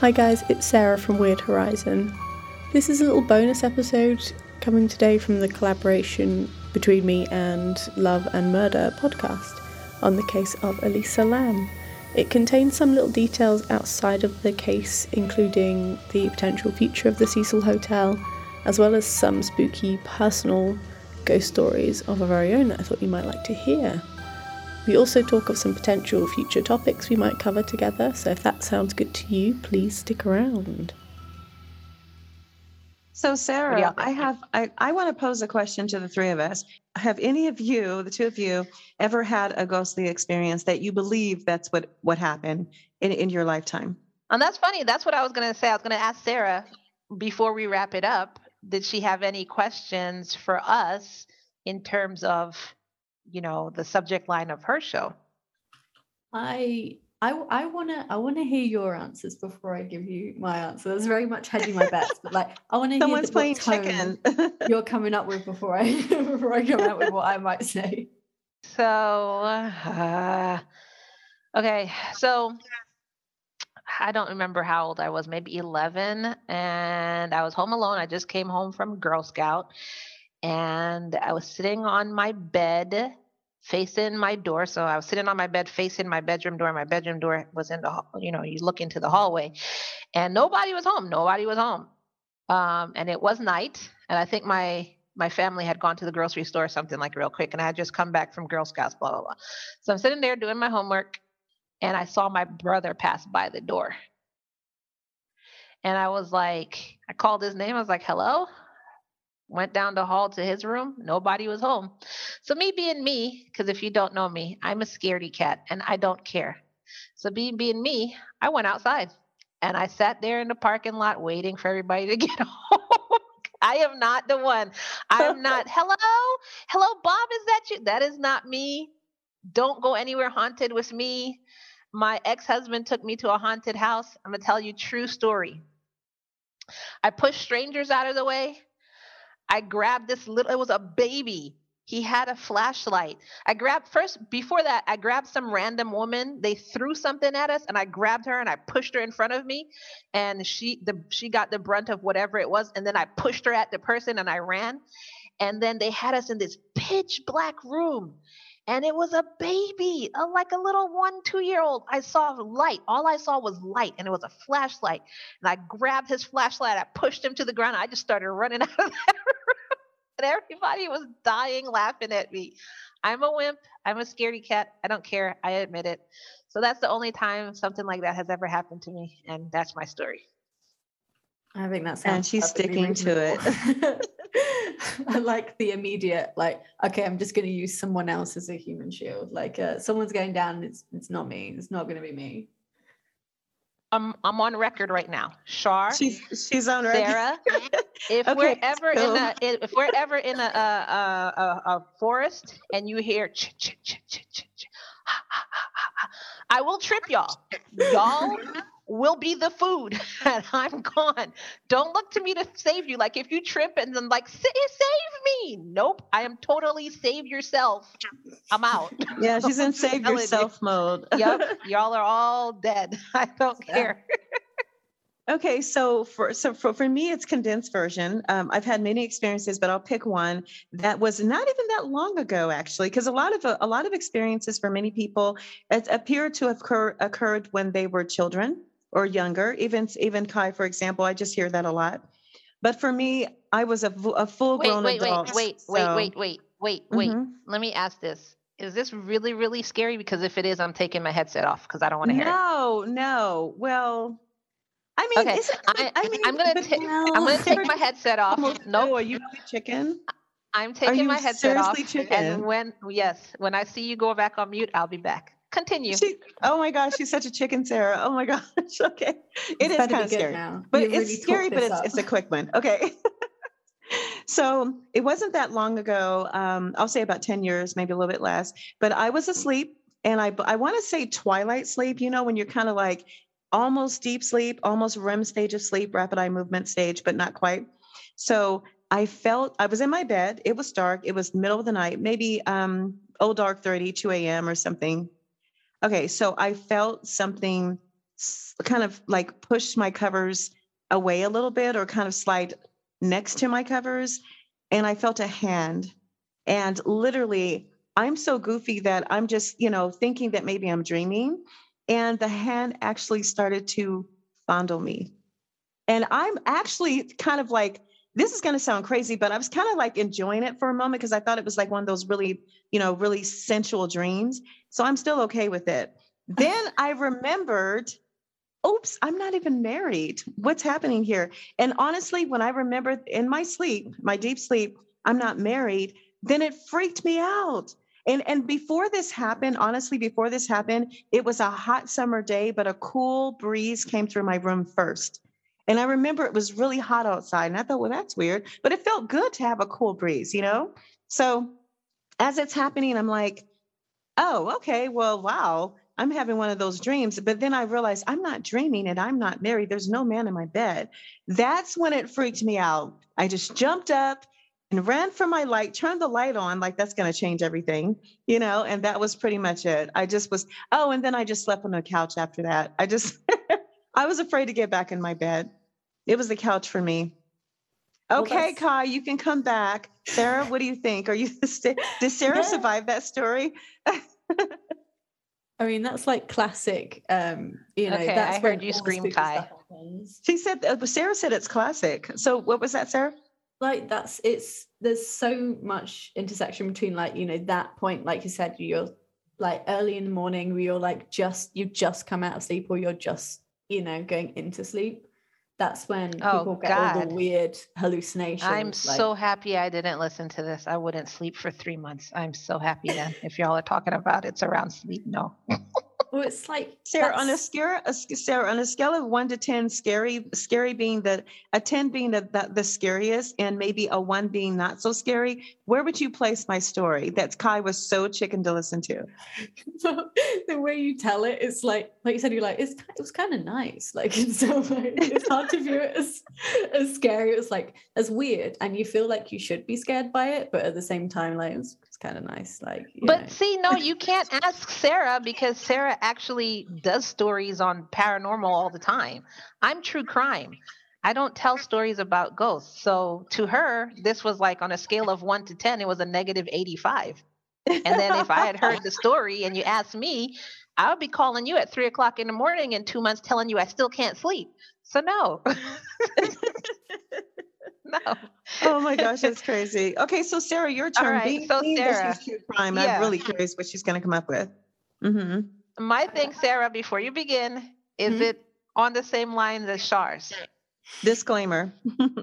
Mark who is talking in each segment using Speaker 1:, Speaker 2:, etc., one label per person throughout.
Speaker 1: Hi guys, it's Sarah from Weird Horizon. This is a little bonus episode coming today from the collaboration between me and Love and Murder podcast on the case of Elisa Lam. It contains some little details outside of the case, including the potential future of the Cecil Hotel, as well as some spooky personal ghost stories of our very own that I thought you might like to hear. We also talk of some potential future topics we might cover together, so if that sounds good to you, please stick around.
Speaker 2: So, Sarah, I have I, I want to pose a question to the three of us. Have any of you, the two of you, ever had a ghostly experience that you believe that's what what happened in, in your lifetime?
Speaker 3: And that's funny. That's what I was going to say. I was going to ask Sarah before we wrap it up. Did she have any questions for us in terms of you know the subject line of her show
Speaker 1: i I, I wanna I wanna hear your answers before I give you my answer. It's very much hedging my bets, but like I want to hear
Speaker 2: Someone's playing chicken.
Speaker 1: you're coming up with before I before I come out with what I might say.
Speaker 3: So, uh, okay, so I don't remember how old I was, maybe 11, and I was home alone. I just came home from Girl Scout, and I was sitting on my bed facing my door. So I was sitting on my bed facing my bedroom door. My bedroom door was in the, you know, you look into the hallway and nobody was home. Nobody was home. Um, and it was night. And I think my, my family had gone to the grocery store or something like real quick. And I had just come back from Girl Scouts, blah, blah, blah. So I'm sitting there doing my homework and I saw my brother pass by the door. And I was like, I called his name. I was like, hello went down the hall to his room nobody was home. So me being me because if you don't know me i'm a scaredy cat and i don't care. So being being me i went outside and i sat there in the parking lot waiting for everybody to get home. I am not the one. I am not hello? Hello bob is that you? That is not me. Don't go anywhere haunted with me. My ex-husband took me to a haunted house. I'm going to tell you true story. I pushed strangers out of the way I grabbed this little, it was a baby. He had a flashlight. I grabbed first, before that, I grabbed some random woman. They threw something at us and I grabbed her and I pushed her in front of me. And she the she got the brunt of whatever it was. And then I pushed her at the person and I ran. And then they had us in this pitch black room and it was a baby, a, like a little one, two year old. I saw light. All I saw was light, and it was a flashlight. And I grabbed his flashlight, I pushed him to the ground. I just started running out of that room, and everybody was dying laughing at me. I'm a wimp. I'm a scaredy cat. I don't care. I admit it. So that's the only time something like that has ever happened to me, and that's my story.
Speaker 1: I think that's
Speaker 2: and she's sticking to it.
Speaker 1: I like the immediate, like, okay, I'm just going to use someone else as a human shield. Like, uh, someone's going down. It's it's not me. It's not going to be me.
Speaker 3: I'm I'm on record right now. Shar,
Speaker 2: she's she's on
Speaker 3: record. Sarah, if okay, we're ever in a if we're ever in a a, a, a forest and you hear ch ch ch ch ch, ch I will trip y'all. Y'all will be the food and I'm gone. Don't look to me to save you. Like if you trip and then like save me. Nope. I am totally save yourself. I'm out.
Speaker 2: Yeah, she's in save yourself mode.
Speaker 3: yep. Y'all are all dead. I don't care.
Speaker 2: Okay, so for so for, for me, it's condensed version. Um, I've had many experiences, but I'll pick one that was not even that long ago, actually, because a lot of a lot of experiences for many people appear to have occur, occurred when they were children or younger. Even even Kai, for example, I just hear that a lot. But for me, I was a, a full grown
Speaker 3: wait,
Speaker 2: adult.
Speaker 3: Wait, wait, so. wait, wait, wait, wait, wait. Mm-hmm. Let me ask this. Is this really, really scary? Because if it is, I'm taking my headset off because I don't want to hear
Speaker 2: no,
Speaker 3: it.
Speaker 2: No, no. Well, I mean,
Speaker 3: okay. I, I mean, I'm gonna take I'm gonna take my headset off. No,
Speaker 2: nope. are you really chicken?
Speaker 3: I'm taking my headset off.
Speaker 2: Chicken?
Speaker 3: And when yes, when I see you go back on mute, I'll be back. Continue.
Speaker 2: She, oh my gosh, she's such a chicken, Sarah. Oh my gosh. Okay. It it's is kind of scary. Now. But you it's really scary, but it's, it's a quick one. Okay. so it wasn't that long ago. Um, I'll say about 10 years, maybe a little bit less. But I was asleep and I I want to say twilight sleep, you know, when you're kind of like almost deep sleep, almost REM stage of sleep, rapid eye movement stage, but not quite. So I felt I was in my bed. It was dark. It was middle of the night, maybe um, old dark 30, 2 a.m. or something. Okay, so I felt something kind of like push my covers away a little bit or kind of slide next to my covers and I felt a hand. And literally, I'm so goofy that I'm just, you know, thinking that maybe I'm dreaming. And the hand actually started to fondle me. And I'm actually kind of like, this is going to sound crazy, but I was kind of like enjoying it for a moment because I thought it was like one of those really, you know, really sensual dreams. So I'm still okay with it. Then I remembered oops, I'm not even married. What's happening here? And honestly, when I remember in my sleep, my deep sleep, I'm not married, then it freaked me out. And and before this happened, honestly, before this happened, it was a hot summer day, but a cool breeze came through my room first. And I remember it was really hot outside. And I thought, well, that's weird. But it felt good to have a cool breeze, you know? So as it's happening, I'm like, oh, okay, well, wow. I'm having one of those dreams. But then I realized I'm not dreaming and I'm not married. There's no man in my bed. That's when it freaked me out. I just jumped up and ran for my light, turned the light on, like that's going to change everything, you know? And that was pretty much it. I just was, oh, and then I just slept on the couch after that. I just, I was afraid to get back in my bed. It was the couch for me. Okay, well, Kai, you can come back. Sarah, what do you think? Are you, the did Sarah yeah. survive that story?
Speaker 1: I mean, that's like classic. Um, you know,
Speaker 3: okay,
Speaker 1: that's
Speaker 3: I heard you scream Kai.
Speaker 2: She said, uh, Sarah said it's classic. So what was that, Sarah?
Speaker 1: Like that's it's there's so much intersection between like you know that point, like you said, you're like early in the morning where you're like just you just come out of sleep or you're just you know going into sleep that's when oh, people get God. all the weird hallucinations.
Speaker 3: I'm like, so happy I didn't listen to this. I wouldn't sleep for three months. I'm so happy then. if y'all are talking about it's around sleep, no.
Speaker 1: well, it's like
Speaker 2: Sarah on a scale, a, Sarah on a scale of one to ten, scary, scary being the a ten being the, the, the scariest, and maybe a one being not so scary. Where would you place my story that Kai was so chicken to listen to?
Speaker 1: the way you tell it, it's like like you said, you're like it's it was kind of nice. Like it's so like, it's hard to view it as as scary. It was like as weird, and you feel like you should be scared by it, but at the same time, like it's, it's kind of nice. Like,
Speaker 3: but
Speaker 1: know.
Speaker 3: see, no, you can't ask Sarah because Sarah actually does stories on paranormal all the time. I'm true crime. I don't tell stories about ghosts. So to her, this was like on a scale of one to 10, it was a negative 85. And then if I had heard the story and you asked me, I would be calling you at three o'clock in the morning in two months telling you I still can't sleep. So no. no.
Speaker 2: Oh my gosh, that's crazy. Okay, so Sarah, your turn. All right, Being, so Sarah, true crime. Yeah. I'm really curious what she's going to come up with.
Speaker 3: Mm-hmm. My thing, Sarah, before you begin, is mm-hmm. it on the same lines as Shars?
Speaker 2: Disclaimer.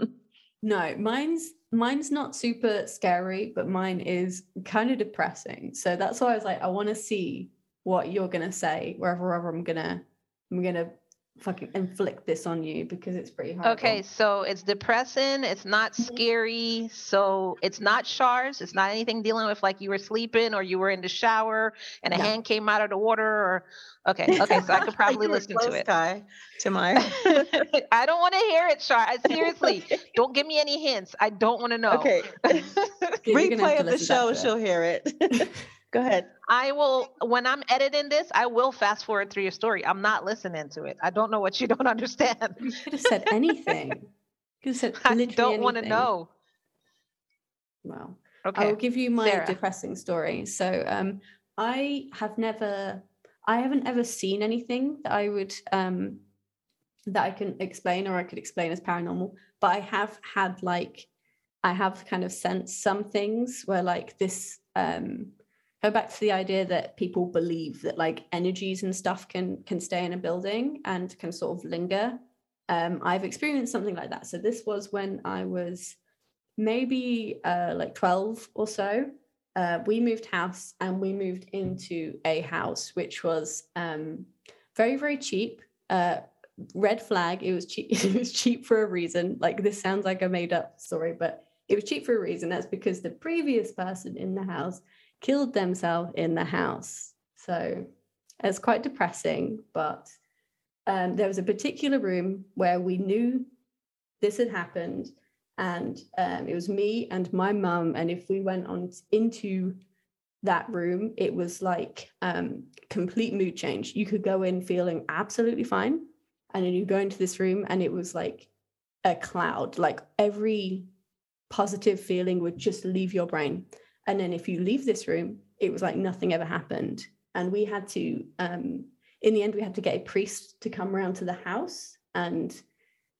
Speaker 1: no, mine's mine's not super scary, but mine is kind of depressing. So that's why I was like, I want to see what you're gonna say wherever I'm gonna I'm gonna fucking inflict this on you because it's pretty hard.
Speaker 3: Okay, so it's depressing, it's not mm-hmm. scary, so it's not shars, it's not anything dealing with like you were sleeping or you were in the shower and a hand came out of the water or okay, okay, so I could probably listen to it.
Speaker 2: Guy to my
Speaker 3: I don't want to hear it, Shar. Seriously, don't give me any hints. I don't want to know.
Speaker 2: Okay. Replay of the show, she'll hear it. Go ahead.
Speaker 3: I will when I'm editing this, I will fast forward through your story. I'm not listening to it. I don't know what you don't understand.
Speaker 1: You could have said anything. You said
Speaker 3: I don't want to know.
Speaker 1: Well, okay. I will give you my Sarah. depressing story. So um I have never I haven't ever seen anything that I would um that I can explain or I could explain as paranormal, but I have had like I have kind of sensed some things where like this um go back to the idea that people believe that like energies and stuff can can stay in a building and can sort of linger. Um, i've experienced something like that. So this was when i was maybe uh, like 12 or so. Uh, we moved house and we moved into a house which was um, very very cheap. Uh, red flag it was cheap it was cheap for a reason. Like this sounds like a made up story but it was cheap for a reason. That's because the previous person in the house killed themselves in the house. So it's quite depressing, but um, there was a particular room where we knew this had happened, and um, it was me and my mum. And if we went on into that room, it was like um, complete mood change. You could go in feeling absolutely fine, and then you go into this room, and it was like a cloud. Like every positive feeling would just leave your brain. And then if you leave this room, it was like nothing ever happened. And we had to, um, in the end, we had to get a priest to come around to the house. And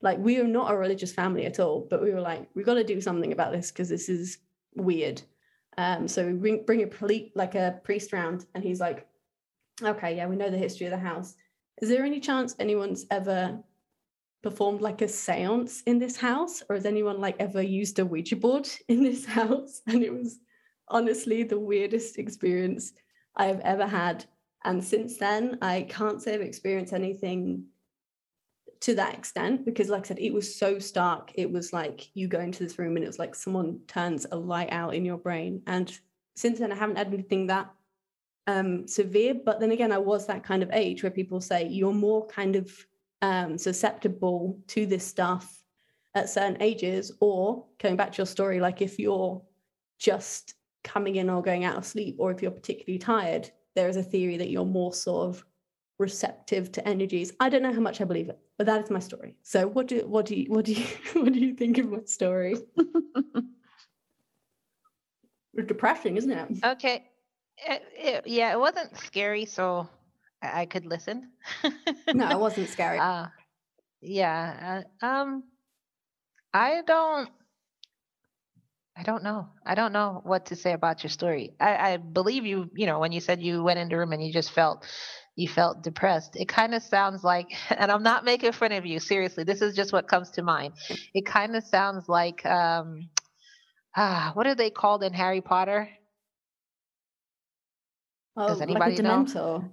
Speaker 1: like, we are not a religious family at all, but we were like, we got to do something about this because this is weird. Um, so we bring, bring a poli- like a priest round, and he's like, okay, yeah, we know the history of the house. Is there any chance anyone's ever performed like a seance in this house or has anyone like ever used a ouija board in this house and it was honestly the weirdest experience i have ever had. And since then i can't say i've experienced anything to that extent because like i said it was so stark. It was like you go into this room and it was like someone turns a light out in your brain. And since then i haven't had anything that um severe. But then again i was that kind of age where people say you're more kind of um, susceptible to this stuff at certain ages, or coming back to your story, like if you're just coming in or going out of sleep, or if you're particularly tired, there is a theory that you're more sort of receptive to energies. I don't know how much I believe it, but that is my story. So what do what do you what do you what do you think of my story? it's depressing, isn't it?
Speaker 3: Okay. It, it, yeah, it wasn't scary, so I could listen.
Speaker 1: no, it wasn't scary. Uh,
Speaker 3: yeah. Uh, um, I don't. I don't know. I don't know what to say about your story. I, I believe you. You know, when you said you went into a room and you just felt you felt depressed. It kind of sounds like, and I'm not making fun of you. Seriously, this is just what comes to mind. It kind of sounds like, um, ah, what are they called in Harry Potter?
Speaker 1: Oh, Does anybody like a know? Dementor.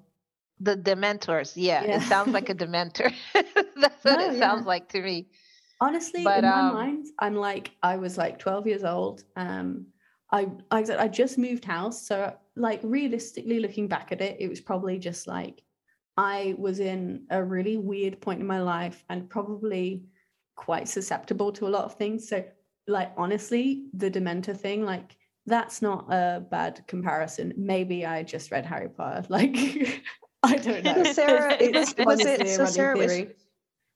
Speaker 3: The Dementors. Yeah, yeah. it sounds like a Dementor. That's what no, it yeah. sounds like to me.
Speaker 1: Honestly, but, in um, my mind, I'm like I was like 12 years old. Um, I, I I just moved house, so like realistically looking back at it, it was probably just like I was in a really weird point in my life and probably quite susceptible to a lot of things. So like honestly, the Dementor thing, like that's not a bad comparison. Maybe I just read Harry Potter. Like I don't know. Sarah,
Speaker 2: was, was it so Sarah was,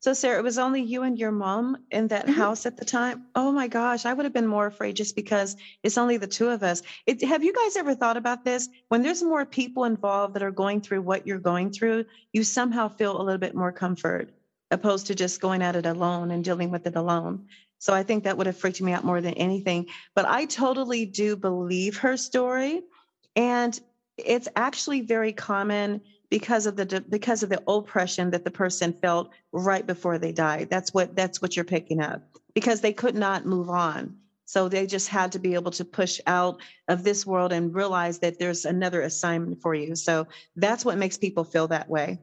Speaker 2: so Sarah, it was only you and your mom in that mm-hmm. house at the time. Oh my gosh, I would have been more afraid just because it's only the two of us. It, have you guys ever thought about this? When there's more people involved that are going through what you're going through, you somehow feel a little bit more comfort opposed to just going at it alone and dealing with it alone. So I think that would have freaked me out more than anything. But I totally do believe her story. And it's actually very common because of the because of the oppression that the person felt right before they died. That's what that's what you're picking up because they could not move on. So they just had to be able to push out of this world and realize that there's another assignment for you. So that's what makes people feel that way.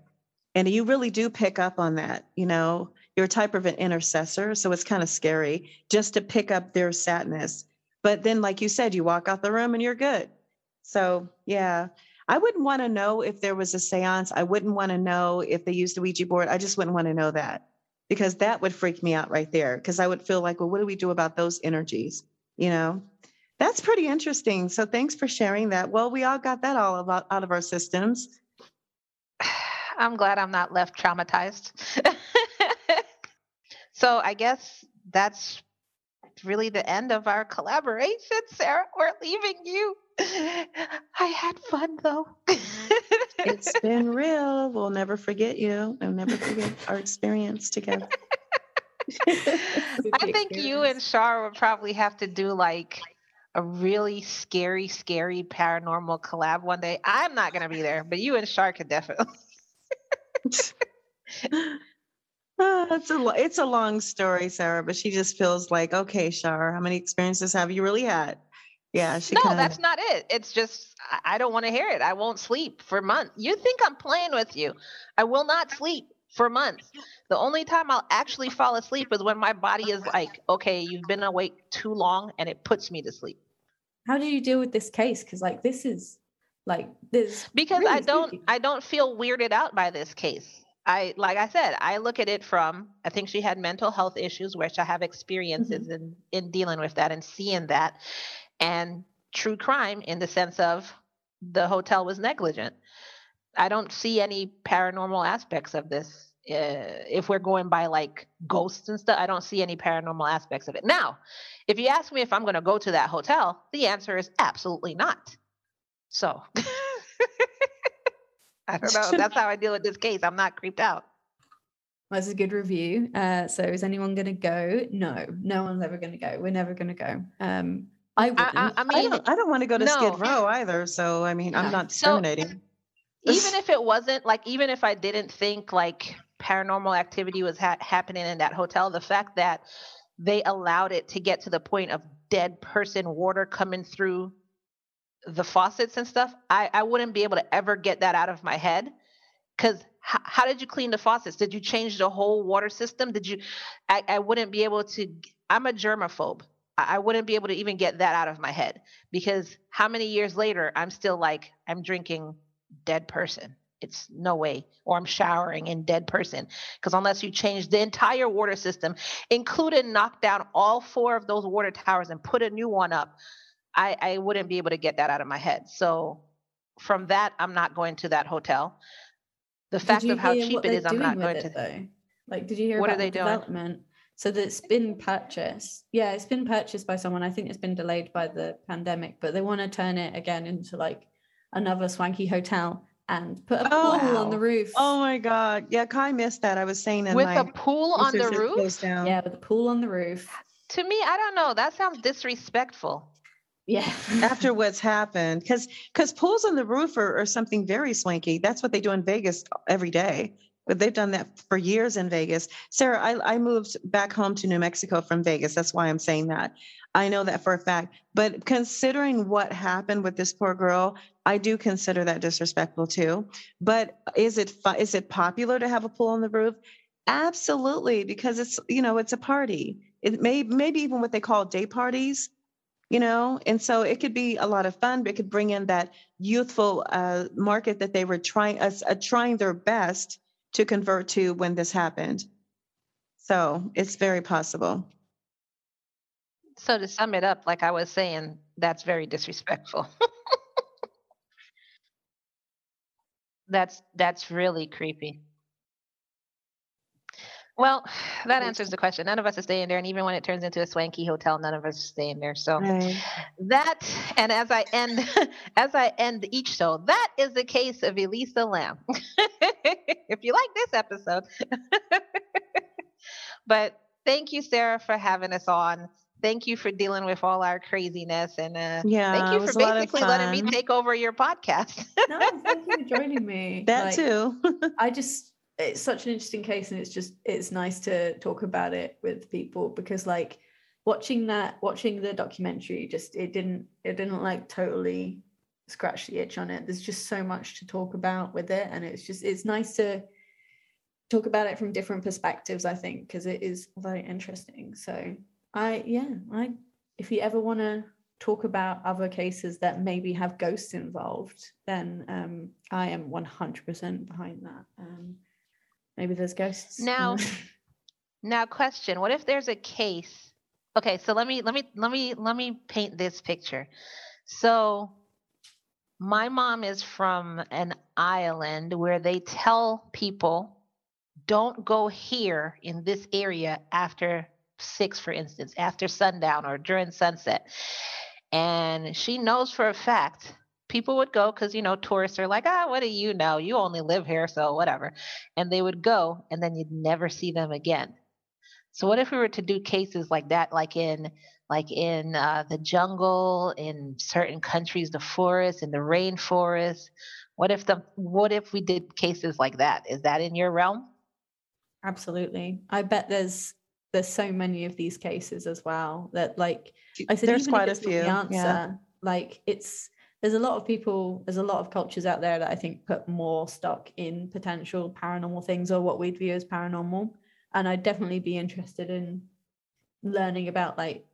Speaker 2: And you really do pick up on that you know? You're a type of an intercessor so it's kind of scary just to pick up their sadness. But then like you said you walk out the room and you're good. So yeah I wouldn't want to know if there was a seance. I wouldn't want to know if they used the Ouija board. I just wouldn't want to know that because that would freak me out right there. Because I would feel like, well, what do we do about those energies? You know, that's pretty interesting. So thanks for sharing that. Well, we all got that all about out of our systems.
Speaker 3: I'm glad I'm not left traumatized. so I guess that's really the end of our collaboration, Sarah. We're leaving you. I had fun though.
Speaker 2: it's been real. We'll never forget you. We'll never forget our experience together.
Speaker 3: I think you and Shar would probably have to do like a really scary, scary paranormal collab one day. I'm not gonna be there, but you and Shar could definitely.
Speaker 2: Uh, it's a it's a long story, Sarah, but she just feels like, okay, Shar, how many experiences have you really had? Yeah, she.
Speaker 3: No, kinda... that's not it. It's just I don't want to hear it. I won't sleep for months. You think I'm playing with you? I will not sleep for months. The only time I'll actually fall asleep is when my body is like, okay, you've been awake too long, and it puts me to sleep.
Speaker 1: How do you deal with this case? Because like this is like this
Speaker 3: because really I don't spooky. I don't feel weirded out by this case. I like I said, I look at it from I think she had mental health issues, which I have experiences mm-hmm. in in dealing with that and seeing that, and true crime in the sense of the hotel was negligent. I don't see any paranormal aspects of this. Uh, if we're going by like ghosts and stuff, I don't see any paranormal aspects of it. Now, if you ask me if I'm going to go to that hotel, the answer is absolutely not. So I don't know. That's how I deal with this case. I'm not creeped out.
Speaker 1: That's a good review. Uh, so is anyone going to go? No, no one's ever going to go. We're never going to go. Um, I. I,
Speaker 2: I, mean, I don't, I don't, want to go to no. Skid Row either. So I mean, I'm not discriminating. So,
Speaker 3: even if it wasn't like, even if I didn't think like paranormal activity was ha- happening in that hotel, the fact that they allowed it to get to the point of dead person water coming through the faucets and stuff, I, I wouldn't be able to ever get that out of my head. Because h- how did you clean the faucets? Did you change the whole water system? Did you? I, I wouldn't be able to. I'm a germaphobe. I, wouldn't be able to even get that out of my head because how many years later I'm still like I'm drinking dead person. It's no way. Or I'm showering in dead person. Because unless you change the entire water system, including knock down all four of those water towers and put a new one up, I, I wouldn't be able to get that out of my head. So from that, I'm not going to that hotel. The fact of how cheap it is, I'm not going to.
Speaker 1: Though? Like, did you hear what about are they the development? Doing? So that's been purchased. Yeah, it's been purchased by someone. I think it's been delayed by the pandemic, but they want to turn it again into like another swanky hotel and put a pool oh, on the roof.
Speaker 2: Oh my god. Yeah, Kai missed that. I was saying
Speaker 3: with a pool on the roof.
Speaker 1: Yeah, with a pool on the roof.
Speaker 3: To me, I don't know. That sounds disrespectful.
Speaker 1: Yeah.
Speaker 2: After what's happened. Because because pools on the roof are, are something very swanky. That's what they do in Vegas every day. But they've done that for years in Vegas. Sarah, I, I moved back home to New Mexico from Vegas. That's why I'm saying that. I know that for a fact. But considering what happened with this poor girl, I do consider that disrespectful too. But is it is it popular to have a pool on the roof? Absolutely, because it's you know it's a party. It may maybe even what they call day parties you know and so it could be a lot of fun but it could bring in that youthful uh, market that they were trying uh, uh, trying their best to convert to when this happened. So it's very possible.
Speaker 3: So to sum it up like i was saying that's very disrespectful. That's that's really creepy well, that answers the question. None of us are staying there, and even when it turns into a swanky hotel, none of us are staying there. So right. that, and as I end, as I end each show, that is the case of Elisa Lam. if you like this episode, but thank you, Sarah, for having us on. Thank you for dealing with all our craziness, and uh, yeah, thank you for basically letting me take over your podcast.
Speaker 1: no, thank you for joining me.
Speaker 2: That like, too.
Speaker 1: I just it's such an interesting case and it's just it's nice to talk about it with people because like watching that watching the documentary just it didn't it didn't like totally scratch the itch on it. There's just so much to talk about with it and it's just it's nice to talk about it from different perspectives i think because it is very interesting. So i yeah i if you ever want to talk about other cases that maybe have ghosts involved then um, i am 100% behind that. Um, Maybe there's ghosts.
Speaker 3: Now, now question, what if there's a case? Okay, so let me let me let me let me paint this picture. So my mom is from an island where they tell people don't go here in this area after six, for instance, after sundown or during sunset. And she knows for a fact people would go because you know tourists are like ah what do you know? You only live here so whatever and they would go and then you'd never see them again. So what if we were to do cases like that like in like in uh, the jungle in certain countries the forest in the rainforest? What if the what if we did cases like that? Is that in your realm?
Speaker 1: Absolutely. I bet there's there's so many of these cases as well that like i said
Speaker 2: there's quite a few
Speaker 1: the answer yeah. like it's there's a lot of people there's a lot of cultures out there that i think put more stock in potential paranormal things or what we'd view as paranormal. And i'd definitely be interested in learning about like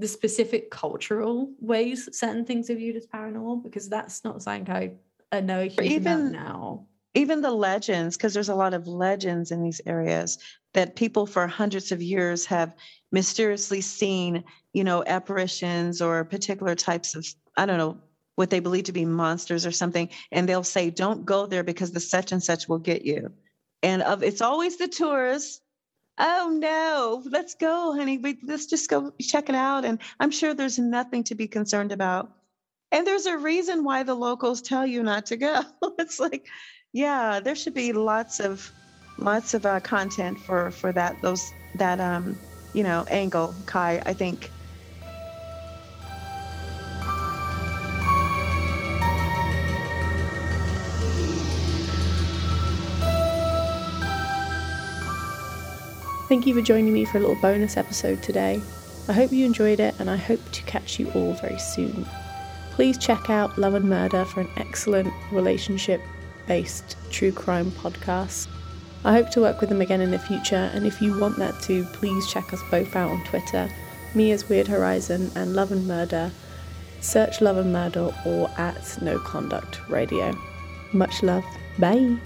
Speaker 1: the specific cultural ways certain things are viewed as paranormal because that's not something i, I know a huge even, now.
Speaker 2: even the legends because there's a lot of legends in these areas that people for hundreds of years have mysteriously seen you know apparitions or particular types of i don't know what they believe to be monsters or something, and they'll say, "Don't go there because the such and such will get you." And of it's always the tourists. Oh no, let's go, honey. We, let's just go check it out. And I'm sure there's nothing to be concerned about. And there's a reason why the locals tell you not to go. it's like, yeah, there should be lots of lots of uh, content for for that those that um you know angle kai i think
Speaker 4: Thank you for joining me for a little bonus episode today. I hope you enjoyed it and I hope to catch you all very soon. Please check out Love and Murder for an excellent relationship based true crime podcast. I hope to work with them again in the future, and if you want that too, please check us both out on Twitter. Me as Weird Horizon and Love and Murder. Search Love and Murder or at No Conduct Radio. Much love. Bye.